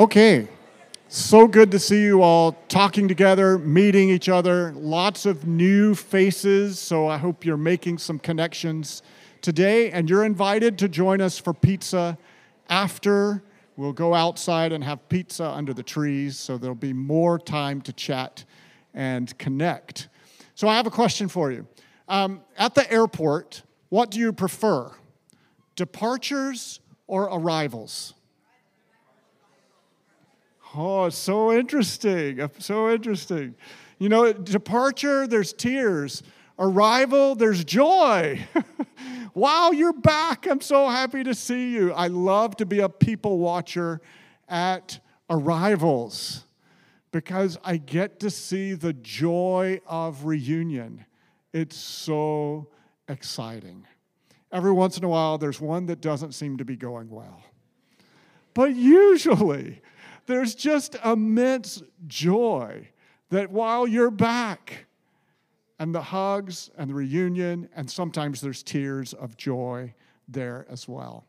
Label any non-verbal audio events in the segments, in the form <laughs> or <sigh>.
Okay, so good to see you all talking together, meeting each other. Lots of new faces, so I hope you're making some connections today. And you're invited to join us for pizza after. We'll go outside and have pizza under the trees, so there'll be more time to chat and connect. So, I have a question for you. Um, at the airport, what do you prefer? Departures or arrivals? Oh, so interesting. Uh, so interesting. You know, departure, there's tears. Arrival, there's joy. <laughs> wow, you're back. I'm so happy to see you. I love to be a people watcher at arrivals because I get to see the joy of reunion. It's so exciting. Every once in a while, there's one that doesn't seem to be going well. But usually, there's just immense joy that while you're back, and the hugs and the reunion, and sometimes there's tears of joy there as well.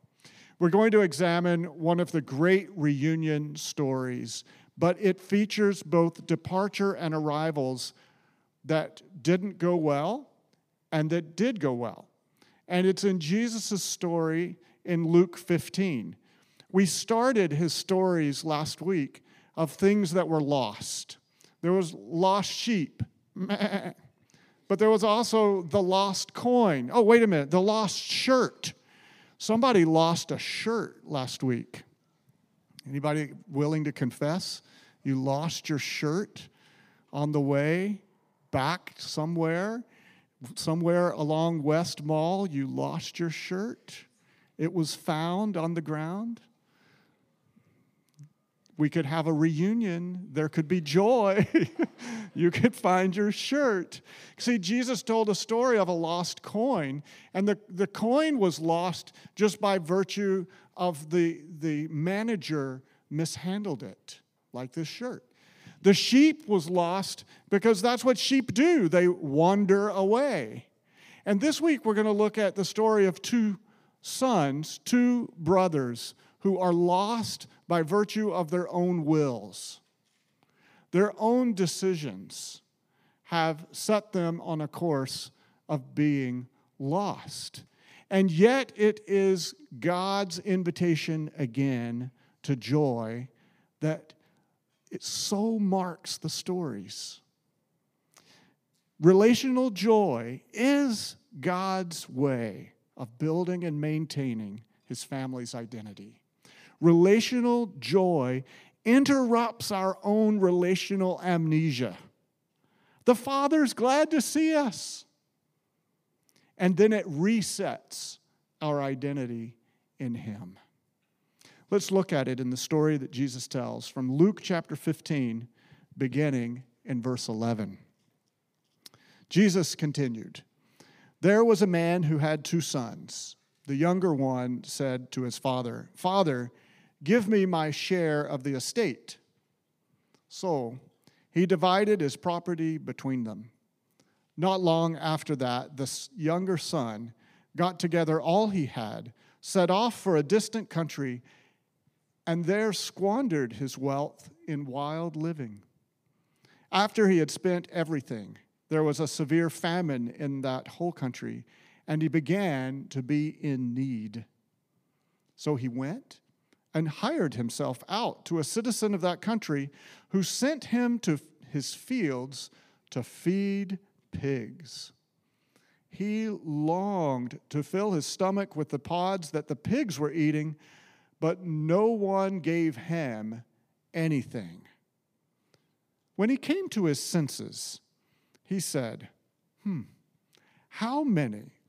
We're going to examine one of the great reunion stories, but it features both departure and arrivals that didn't go well and that did go well. And it's in Jesus' story in Luke 15. We started his stories last week of things that were lost. There was lost sheep, <laughs> but there was also the lost coin. Oh, wait a minute, the lost shirt. Somebody lost a shirt last week. Anybody willing to confess you lost your shirt on the way back somewhere? Somewhere along West Mall, you lost your shirt. It was found on the ground we could have a reunion. There could be joy. <laughs> you could find your shirt. See, Jesus told a story of a lost coin, and the, the coin was lost just by virtue of the, the manager mishandled it, like this shirt. The sheep was lost because that's what sheep do, they wander away. And this week we're going to look at the story of two sons, two brothers who are lost by virtue of their own wills. Their own decisions have set them on a course of being lost. And yet, it is God's invitation again to joy that it so marks the stories. Relational joy is God's way of building and maintaining his family's identity relational joy interrupts our own relational amnesia. The Father's glad to see us. And then it resets our identity in Him. Let's look at it in the story that Jesus tells from Luke chapter 15, beginning in verse 11. Jesus continued There was a man who had two sons. The younger one said to his father, Father, Give me my share of the estate. So he divided his property between them. Not long after that, the younger son got together all he had, set off for a distant country, and there squandered his wealth in wild living. After he had spent everything, there was a severe famine in that whole country, and he began to be in need. So he went and hired himself out to a citizen of that country who sent him to his fields to feed pigs. He longed to fill his stomach with the pods that the pigs were eating, but no one gave him anything. When he came to his senses, he said, Hmm, how many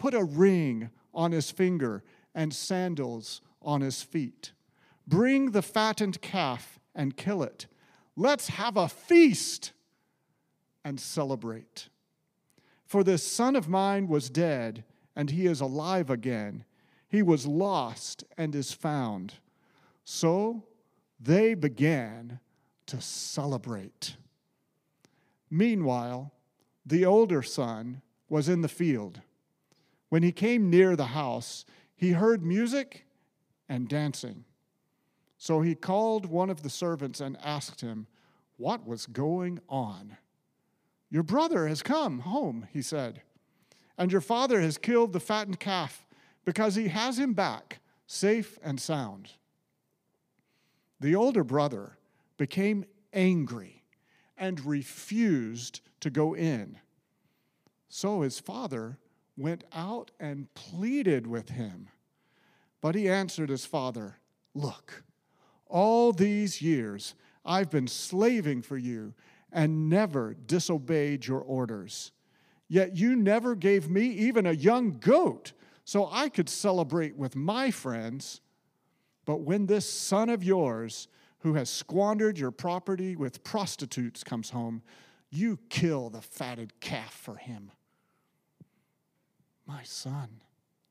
Put a ring on his finger and sandals on his feet. Bring the fattened calf and kill it. Let's have a feast and celebrate. For this son of mine was dead, and he is alive again. He was lost and is found. So they began to celebrate. Meanwhile, the older son was in the field. When he came near the house, he heard music and dancing. So he called one of the servants and asked him what was going on. Your brother has come home, he said, and your father has killed the fattened calf because he has him back, safe and sound. The older brother became angry and refused to go in. So his father went out and pleaded with him. But he answered his father, Look, all these years I've been slaving for you and never disobeyed your orders. Yet you never gave me even a young goat so I could celebrate with my friends. But when this son of yours, who has squandered your property with prostitutes, comes home, you kill the fatted calf for him. My son,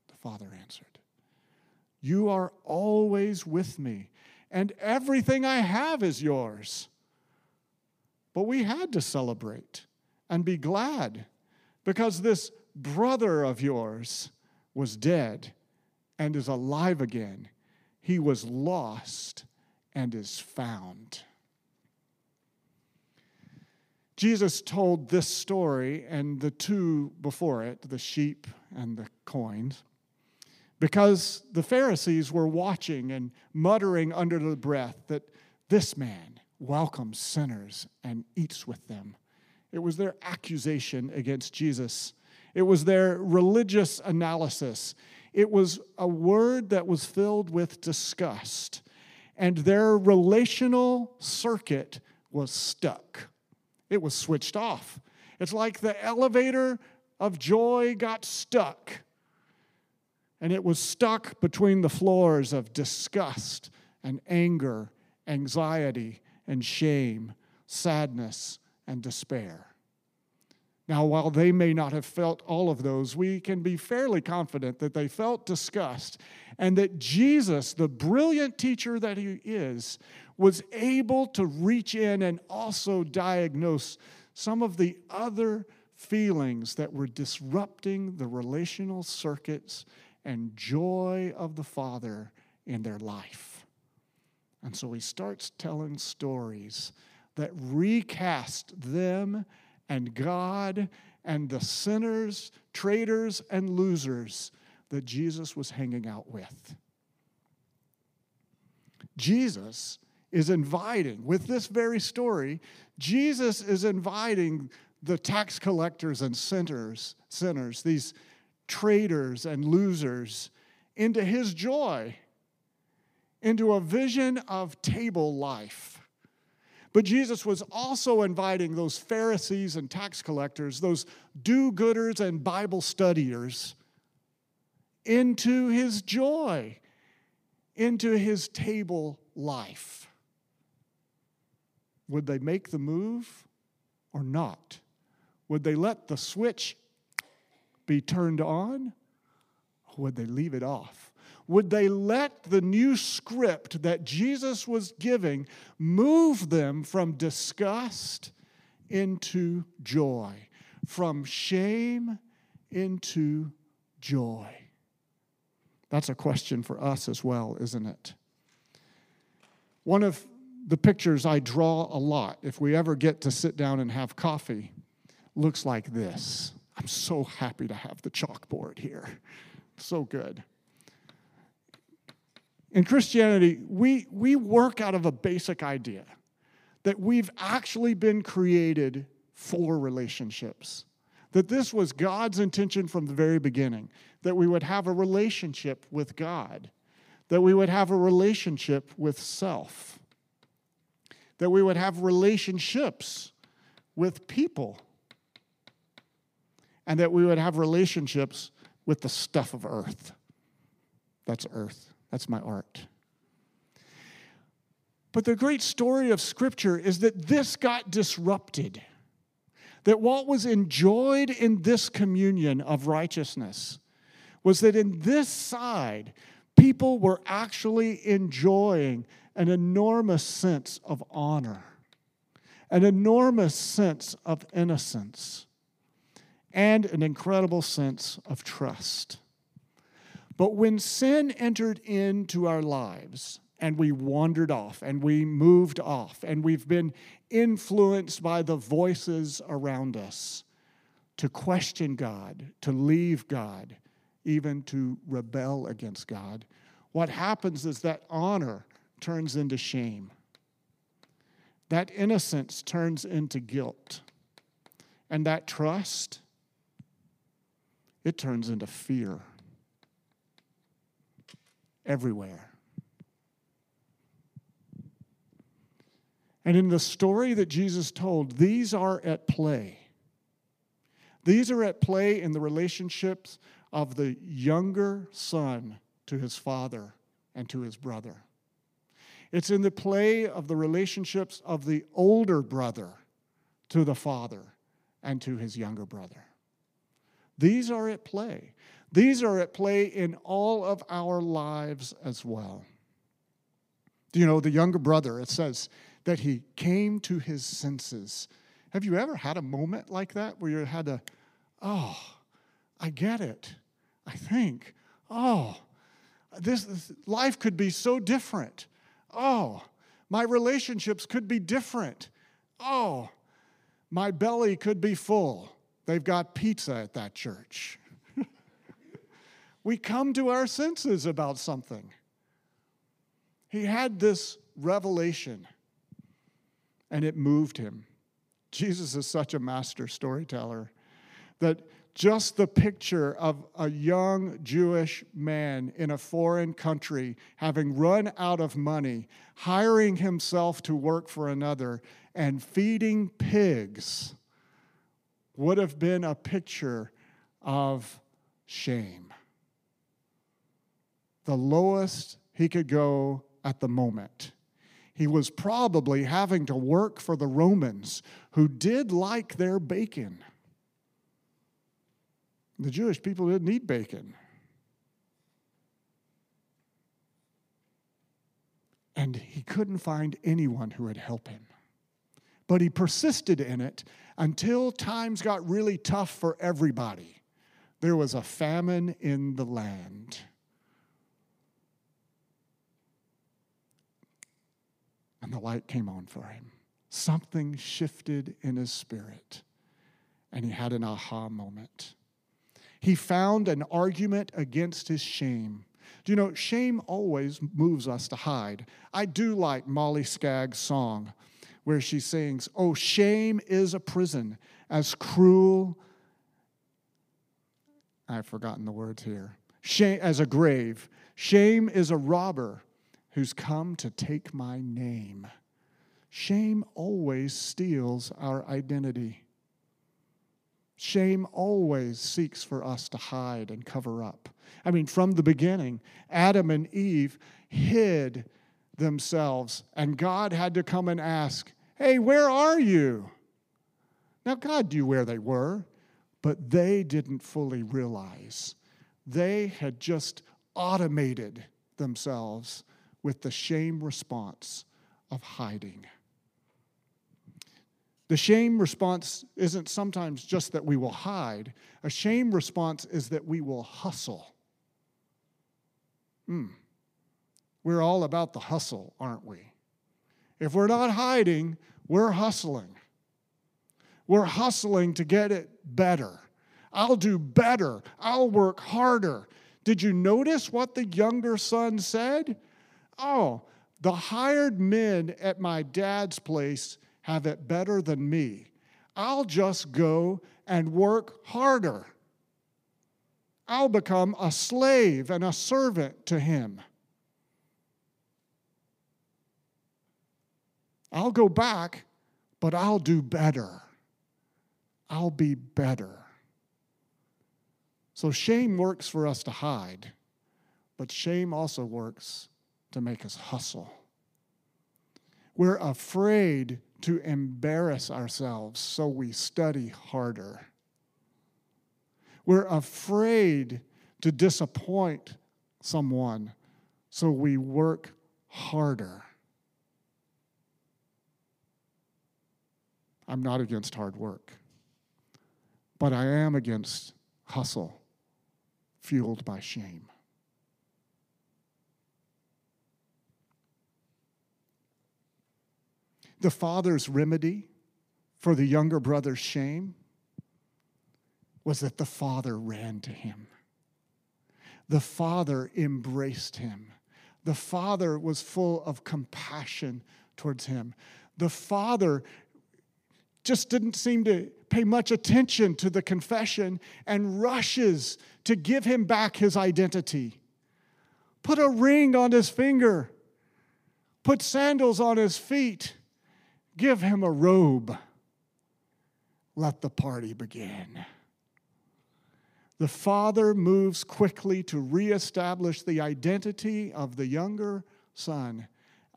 the father answered, you are always with me, and everything I have is yours. But we had to celebrate and be glad because this brother of yours was dead and is alive again. He was lost and is found. Jesus told this story and the two before it, the sheep and the coins, because the Pharisees were watching and muttering under the breath that this man welcomes sinners and eats with them. It was their accusation against Jesus. It was their religious analysis. It was a word that was filled with disgust. And their relational circuit was stuck. It was switched off. It's like the elevator of joy got stuck and it was stuck between the floors of disgust and anger, anxiety and shame, sadness and despair. Now, while they may not have felt all of those, we can be fairly confident that they felt disgust and that Jesus, the brilliant teacher that he is, was able to reach in and also diagnose some of the other feelings that were disrupting the relational circuits and joy of the Father in their life. And so he starts telling stories that recast them and God and the sinners, traitors, and losers that Jesus was hanging out with. Jesus is inviting, with this very story, Jesus is inviting the tax collectors and sinners, sinners, these traitors and losers into his joy, into a vision of table life. But Jesus was also inviting those Pharisees and tax collectors, those do gooders and Bible studiers, into his joy, into his table life. Would they make the move or not? Would they let the switch be turned on? Or would they leave it off? Would they let the new script that Jesus was giving move them from disgust into joy, from shame into joy? That's a question for us as well, isn't it? One of the pictures I draw a lot, if we ever get to sit down and have coffee, looks like this. I'm so happy to have the chalkboard here. So good. In Christianity, we, we work out of a basic idea that we've actually been created for relationships. That this was God's intention from the very beginning, that we would have a relationship with God, that we would have a relationship with self, that we would have relationships with people, and that we would have relationships with the stuff of earth. That's earth. That's my art. But the great story of Scripture is that this got disrupted. That what was enjoyed in this communion of righteousness was that in this side, people were actually enjoying an enormous sense of honor, an enormous sense of innocence, and an incredible sense of trust. But when sin entered into our lives, and we wandered off and we moved off and we've been influenced by the voices around us to question God, to leave God, even to rebel against God, what happens is that honor turns into shame. That innocence turns into guilt. And that trust, it turns into fear everywhere. And in the story that Jesus told, these are at play. These are at play in the relationships of the younger son to his father and to his brother. It's in the play of the relationships of the older brother to the father and to his younger brother. These are at play. These are at play in all of our lives as well. Do you know the younger brother? It says that he came to his senses. Have you ever had a moment like that where you had to, oh, I get it. I think, oh, this, this life could be so different. Oh, my relationships could be different. Oh, my belly could be full. They've got pizza at that church. <laughs> we come to our senses about something. He had this revelation and it moved him. Jesus is such a master storyteller that just the picture of a young Jewish man in a foreign country having run out of money, hiring himself to work for another, and feeding pigs would have been a picture of shame. The lowest he could go at the moment. He was probably having to work for the Romans who did like their bacon. The Jewish people didn't eat bacon. And he couldn't find anyone who would help him. But he persisted in it until times got really tough for everybody. There was a famine in the land. and the light came on for him. Something shifted in his spirit, and he had an aha moment. He found an argument against his shame. Do you know, shame always moves us to hide. I do like Molly Skaggs' song where she sings, Oh, shame is a prison as cruel. I've forgotten the words here. Shame as a grave. Shame is a robber who's come to take my name. Shame always steals our identity. Shame always seeks for us to hide and cover up. I mean, from the beginning, Adam and Eve hid themselves, and God had to come and ask, Hey, where are you? Now, God knew where they were, but they didn't fully realize. They had just automated themselves with the shame response of hiding. The shame response isn't sometimes just that we will hide, a shame response is that we will hustle. Hmm. We're all about the hustle, aren't we? If we're not hiding, we're hustling. We're hustling to get it better. I'll do better. I'll work harder. Did you notice what the younger son said? Oh, the hired men at my dad's place have it better than me. I'll just go and work harder. I'll become a slave and a servant to him. I'll go back, but I'll do better. I'll be better. So shame works for us to hide, but shame also works to make us hustle. We're afraid to embarrass ourselves, so we study harder. We're afraid to disappoint someone, so we work harder. I'm not against hard work, but I am against hustle fueled by shame. The father's remedy for the younger brother's shame was that the father ran to him. The father embraced him. The father was full of compassion towards him. The father just didn't seem to pay much attention to the confession and rushes to give him back his identity. Put a ring on his finger, put sandals on his feet, give him a robe. Let the party begin. The father moves quickly to reestablish the identity of the younger son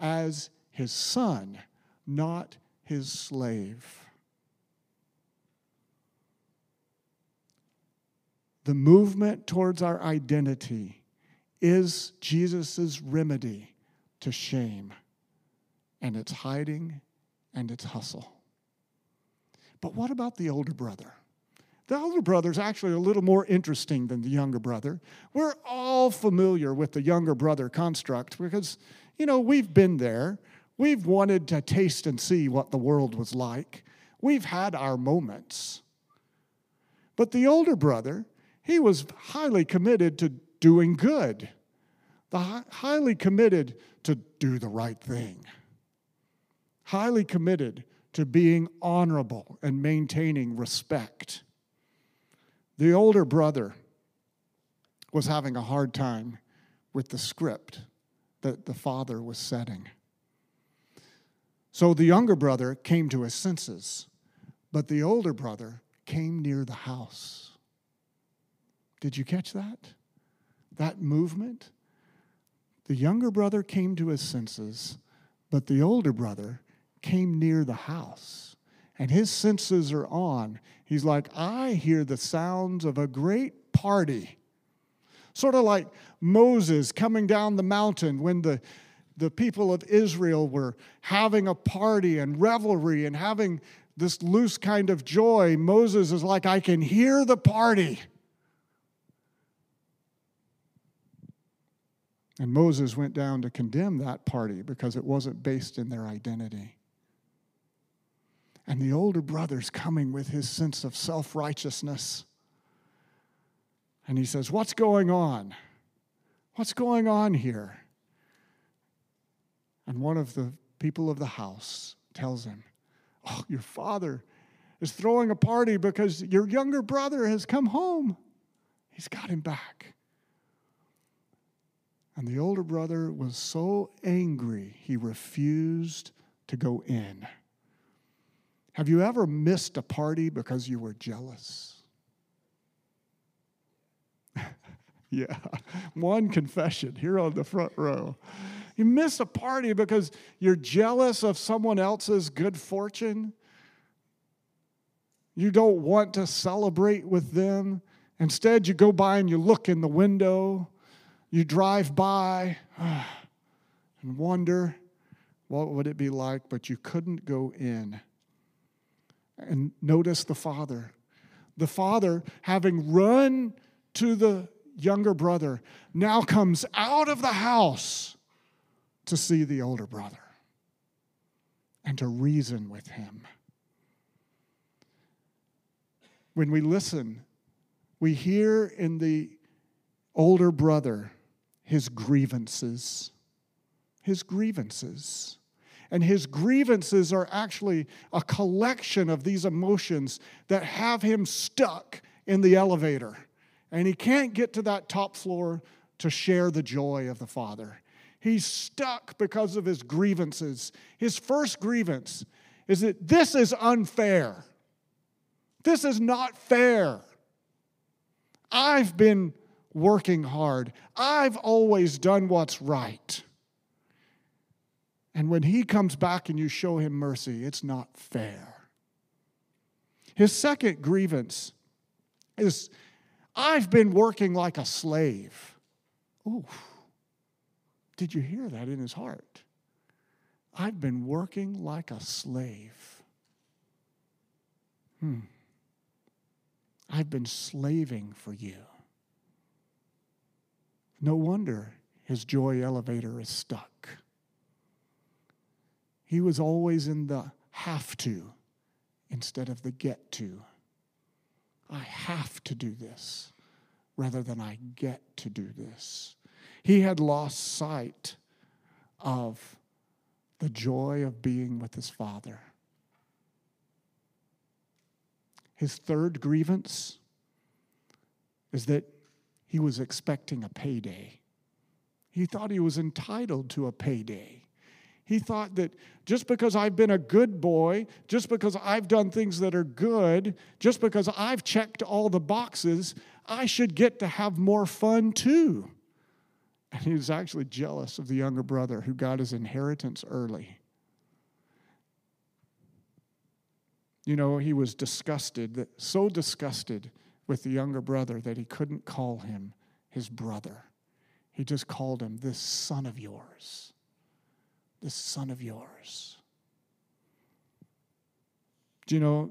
as his son, not his slave. The movement towards our identity is Jesus' remedy to shame and its hiding and its hustle. But what about the older brother? The older brother is actually a little more interesting than the younger brother. We're all familiar with the younger brother construct because, you know, we've been there. We've wanted to taste and see what the world was like. We've had our moments. But the older brother he was highly committed to doing good, the highly committed to do the right thing, highly committed to being honorable and maintaining respect. The older brother was having a hard time with the script that the father was setting. So the younger brother came to his senses, but the older brother came near the house. Did you catch that? That movement? The younger brother came to his senses, but the older brother came near the house. And his senses are on. He's like, I hear the sounds of a great party. Sort of like Moses coming down the mountain when the, the people of Israel were having a party and revelry and having this loose kind of joy. Moses is like, I can hear the party. And Moses went down to condemn that party because it wasn't based in their identity. And the older brother's coming with his sense of self righteousness. And he says, What's going on? What's going on here? And one of the people of the house tells him, Oh, your father is throwing a party because your younger brother has come home. He's got him back. And the older brother was so angry, he refused to go in. Have you ever missed a party because you were jealous? <laughs> yeah, one confession here on the front row. You miss a party because you're jealous of someone else's good fortune. You don't want to celebrate with them. Instead, you go by and you look in the window you drive by <sighs> and wonder what would it be like, but you couldn't go in. And notice the father. The father, having run to the younger brother, now comes out of the house to see the older brother and to reason with him. When we listen, we hear in the older brother his grievances. His grievances. And his grievances are actually a collection of these emotions that have him stuck in the elevator. And he can't get to that top floor to share the joy of the Father. He's stuck because of his grievances. His first grievance is that this is unfair. This is not fair. I've been working hard. I've always done what's right. And when he comes back and you show him mercy, it's not fair. His second grievance is I've been working like a slave. Ooh, did you hear that in his heart? I've been working like a slave. Hmm. I've been slaving for you. No wonder his joy elevator is stuck. He was always in the have to instead of the get to. I have to do this rather than I get to do this. He had lost sight of the joy of being with his father. His third grievance is that he was expecting a payday. He thought he was entitled to a payday. He thought that just because I've been a good boy, just because I've done things that are good, just because I've checked all the boxes, I should get to have more fun too. And he was actually jealous of the younger brother who got his inheritance early. You know, he was disgusted, so disgusted with the younger brother that he couldn't call him his brother. He just called him this son of yours. This son of yours. Do you know,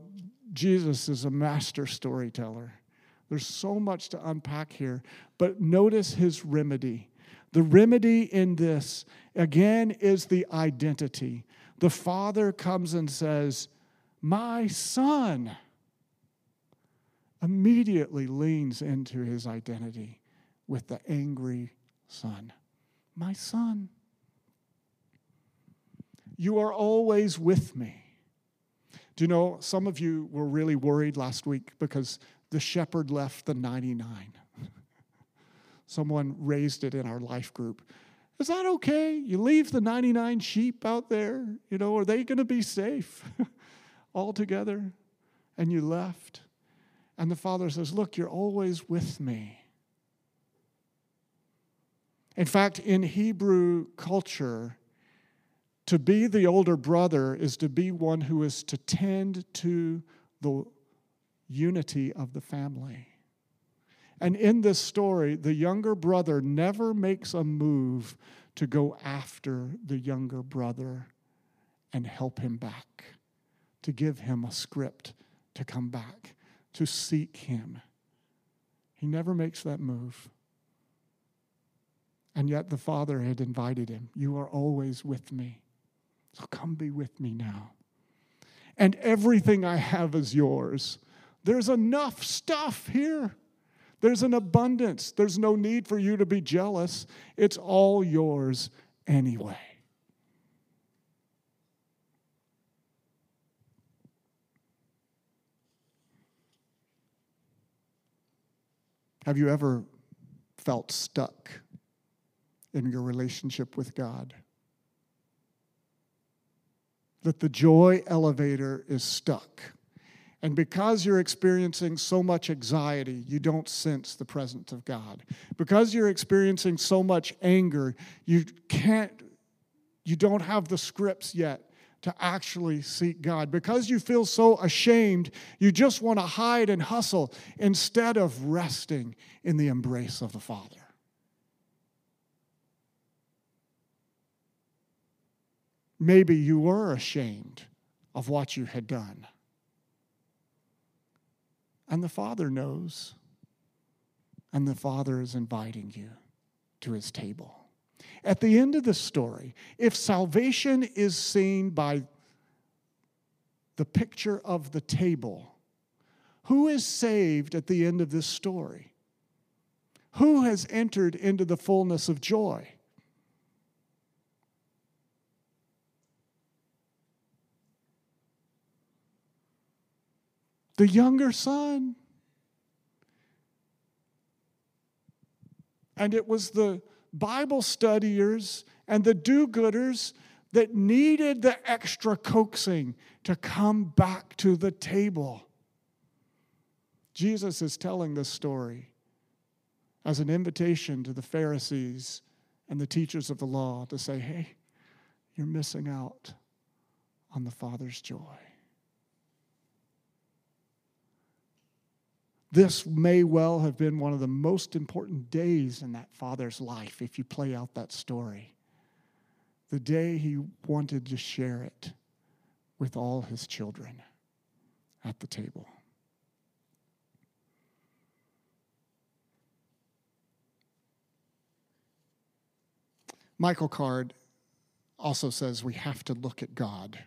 Jesus is a master storyteller. There's so much to unpack here, but notice his remedy. The remedy in this, again, is the identity. The father comes and says, My son, immediately leans into his identity with the angry son. My son, you are always with me. Do you know, some of you were really worried last week because the shepherd left the 99. <laughs> Someone raised it in our life group. Is that okay? You leave the 99 sheep out there? You know, are they going to be safe <laughs> all together? And you left. And the father says, Look, you're always with me. In fact, in Hebrew culture, to be the older brother is to be one who is to tend to the unity of the family. And in this story, the younger brother never makes a move to go after the younger brother and help him back, to give him a script to come back, to seek him. He never makes that move. And yet the father had invited him. You are always with me. So come be with me now. And everything I have is yours. There's enough stuff here. There's an abundance. There's no need for you to be jealous. It's all yours anyway. Have you ever felt stuck in your relationship with God? that the joy elevator is stuck. And because you're experiencing so much anxiety, you don't sense the presence of God. Because you're experiencing so much anger, you can't, you don't have the scripts yet to actually seek God. Because you feel so ashamed, you just want to hide and hustle instead of resting in the embrace of the Father. Maybe you were ashamed of what you had done. And the Father knows. And the Father is inviting you to his table. At the end of the story, if salvation is seen by the picture of the table, who is saved at the end of this story? Who has entered into the fullness of joy? The younger son. And it was the Bible studiers and the do gooders that needed the extra coaxing to come back to the table. Jesus is telling this story as an invitation to the Pharisees and the teachers of the law to say, hey, you're missing out on the Father's joy. This may well have been one of the most important days in that father's life if you play out that story. The day he wanted to share it with all his children at the table. Michael Card also says we have to look at God.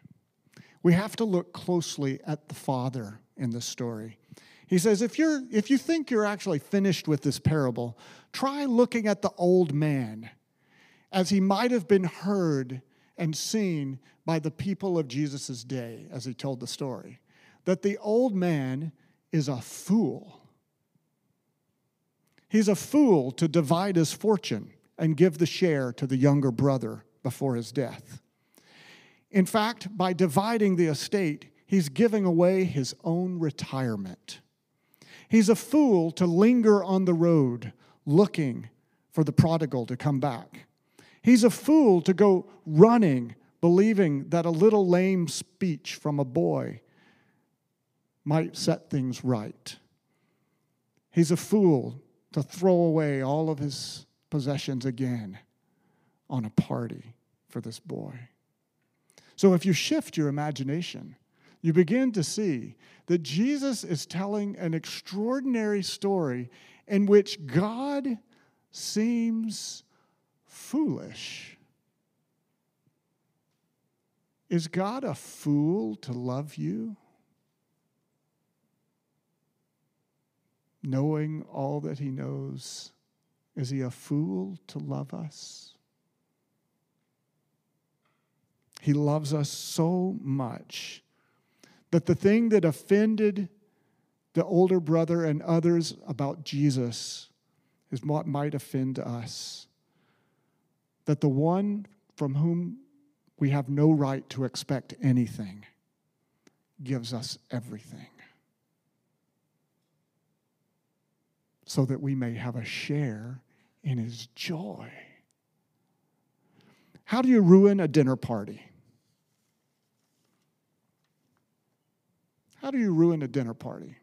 We have to look closely at the Father in this story. He says, if, you're, if you think you're actually finished with this parable, try looking at the old man as he might have been heard and seen by the people of Jesus' day as he told the story. That the old man is a fool. He's a fool to divide his fortune and give the share to the younger brother before his death. In fact, by dividing the estate, he's giving away his own retirement. He's a fool to linger on the road looking for the prodigal to come back. He's a fool to go running, believing that a little lame speech from a boy might set things right. He's a fool to throw away all of his possessions again on a party for this boy. So if you shift your imagination, you begin to see that Jesus is telling an extraordinary story in which God seems foolish. Is God a fool to love you? Knowing all that he knows is he a fool to love us? He loves us so much that the thing that offended the older brother and others about Jesus is what might offend us. That the one from whom we have no right to expect anything gives us everything. so that we may have a share in his joy. How do you ruin a dinner party? How do you ruin a dinner party?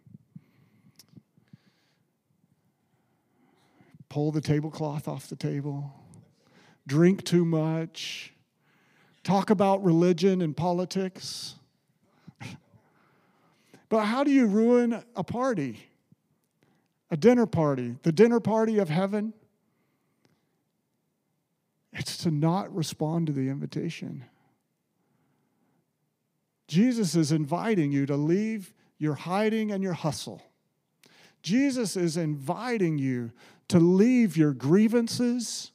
Pull the tablecloth off the table, drink too much, talk about religion and politics. <laughs> but how do you ruin a party? a dinner party, the dinner party of heaven, it's to not respond to the invitation. Jesus is inviting you to leave your hiding and your hustle. Jesus is inviting you to leave your grievances,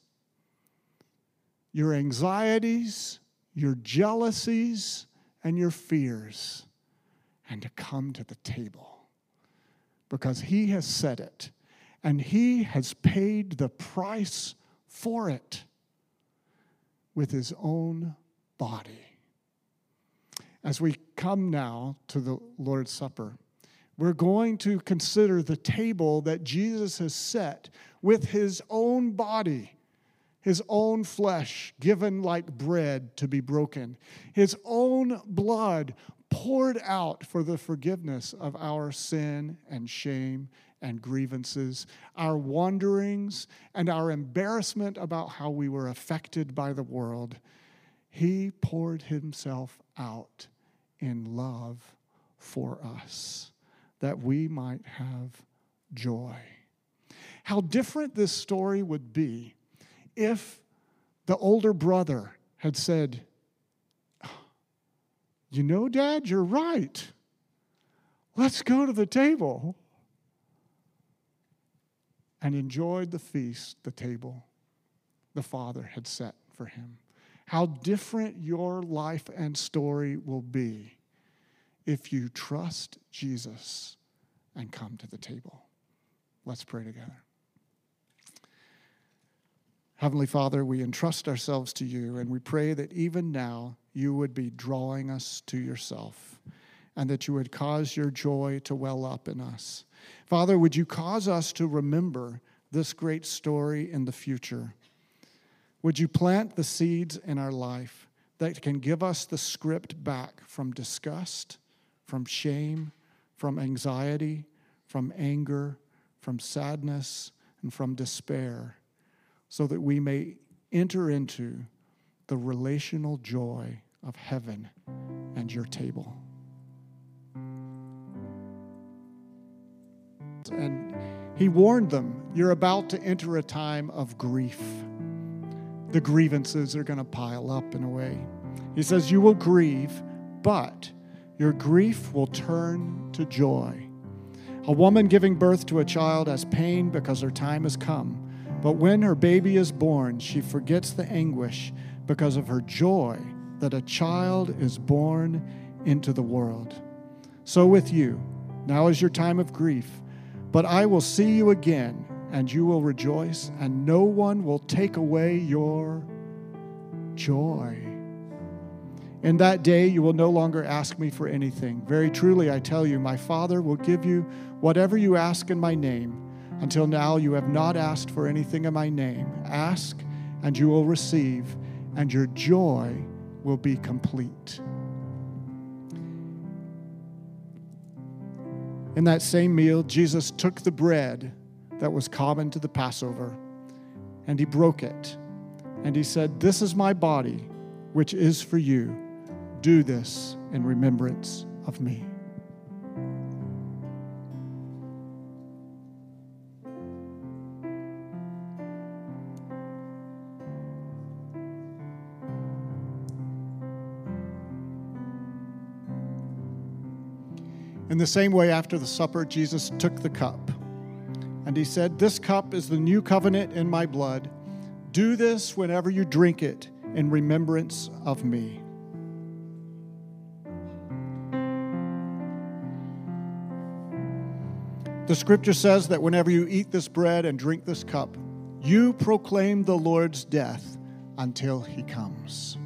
your anxieties, your jealousies, and your fears, and to come to the table because He has said it and He has paid the price for it with His own body. As we come now to the Lord's Supper, we're going to consider the table that Jesus has set with His own body his own flesh given like bread to be broken, his own blood poured out for the forgiveness of our sin and shame and grievances, our wanderings and our embarrassment about how we were affected by the world. He poured himself out in love for us that we might have joy. How different this story would be if the older brother had said, you know, Dad, you're right. Let's go to the table. And enjoyed the feast, the table the Father had set for him. How different your life and story will be if you trust Jesus and come to the table. Let's pray together. Heavenly Father, we entrust ourselves to you and we pray that even now you would be drawing us to yourself and that you would cause your joy to well up in us. Father, would you cause us to remember this great story in the future? Would you plant the seeds in our life that can give us the script back from disgust, from shame, from anxiety, from anger, from sadness, and from despair, so that we may enter into the relational joy of heaven and your table. And he warned them, You're about to enter a time of grief. The grievances are going to pile up in a way. He says, You will grieve, but your grief will turn to joy. A woman giving birth to a child has pain because her time has come. But when her baby is born, she forgets the anguish because of her joy that a child is born into the world. So with you, now is your time of grief, but I will see you again, and you will rejoice, and no one will take away your joy. In that day, you will no longer ask me for anything. Very truly, I tell you, my Father will give you whatever you ask in my name. Until now, you have not asked for anything in my name. Ask, and you will receive, and your joy will be complete. In that same meal, Jesus took the bread that was common to the Passover, and he broke it. And he said, This is my body, which is for you. Do this in remembrance of me. In the same way, after the supper, Jesus took the cup and he said, This cup is the new covenant in my blood. Do this whenever you drink it in remembrance of me. The scripture says that whenever you eat this bread and drink this cup, you proclaim the Lord's death until he comes.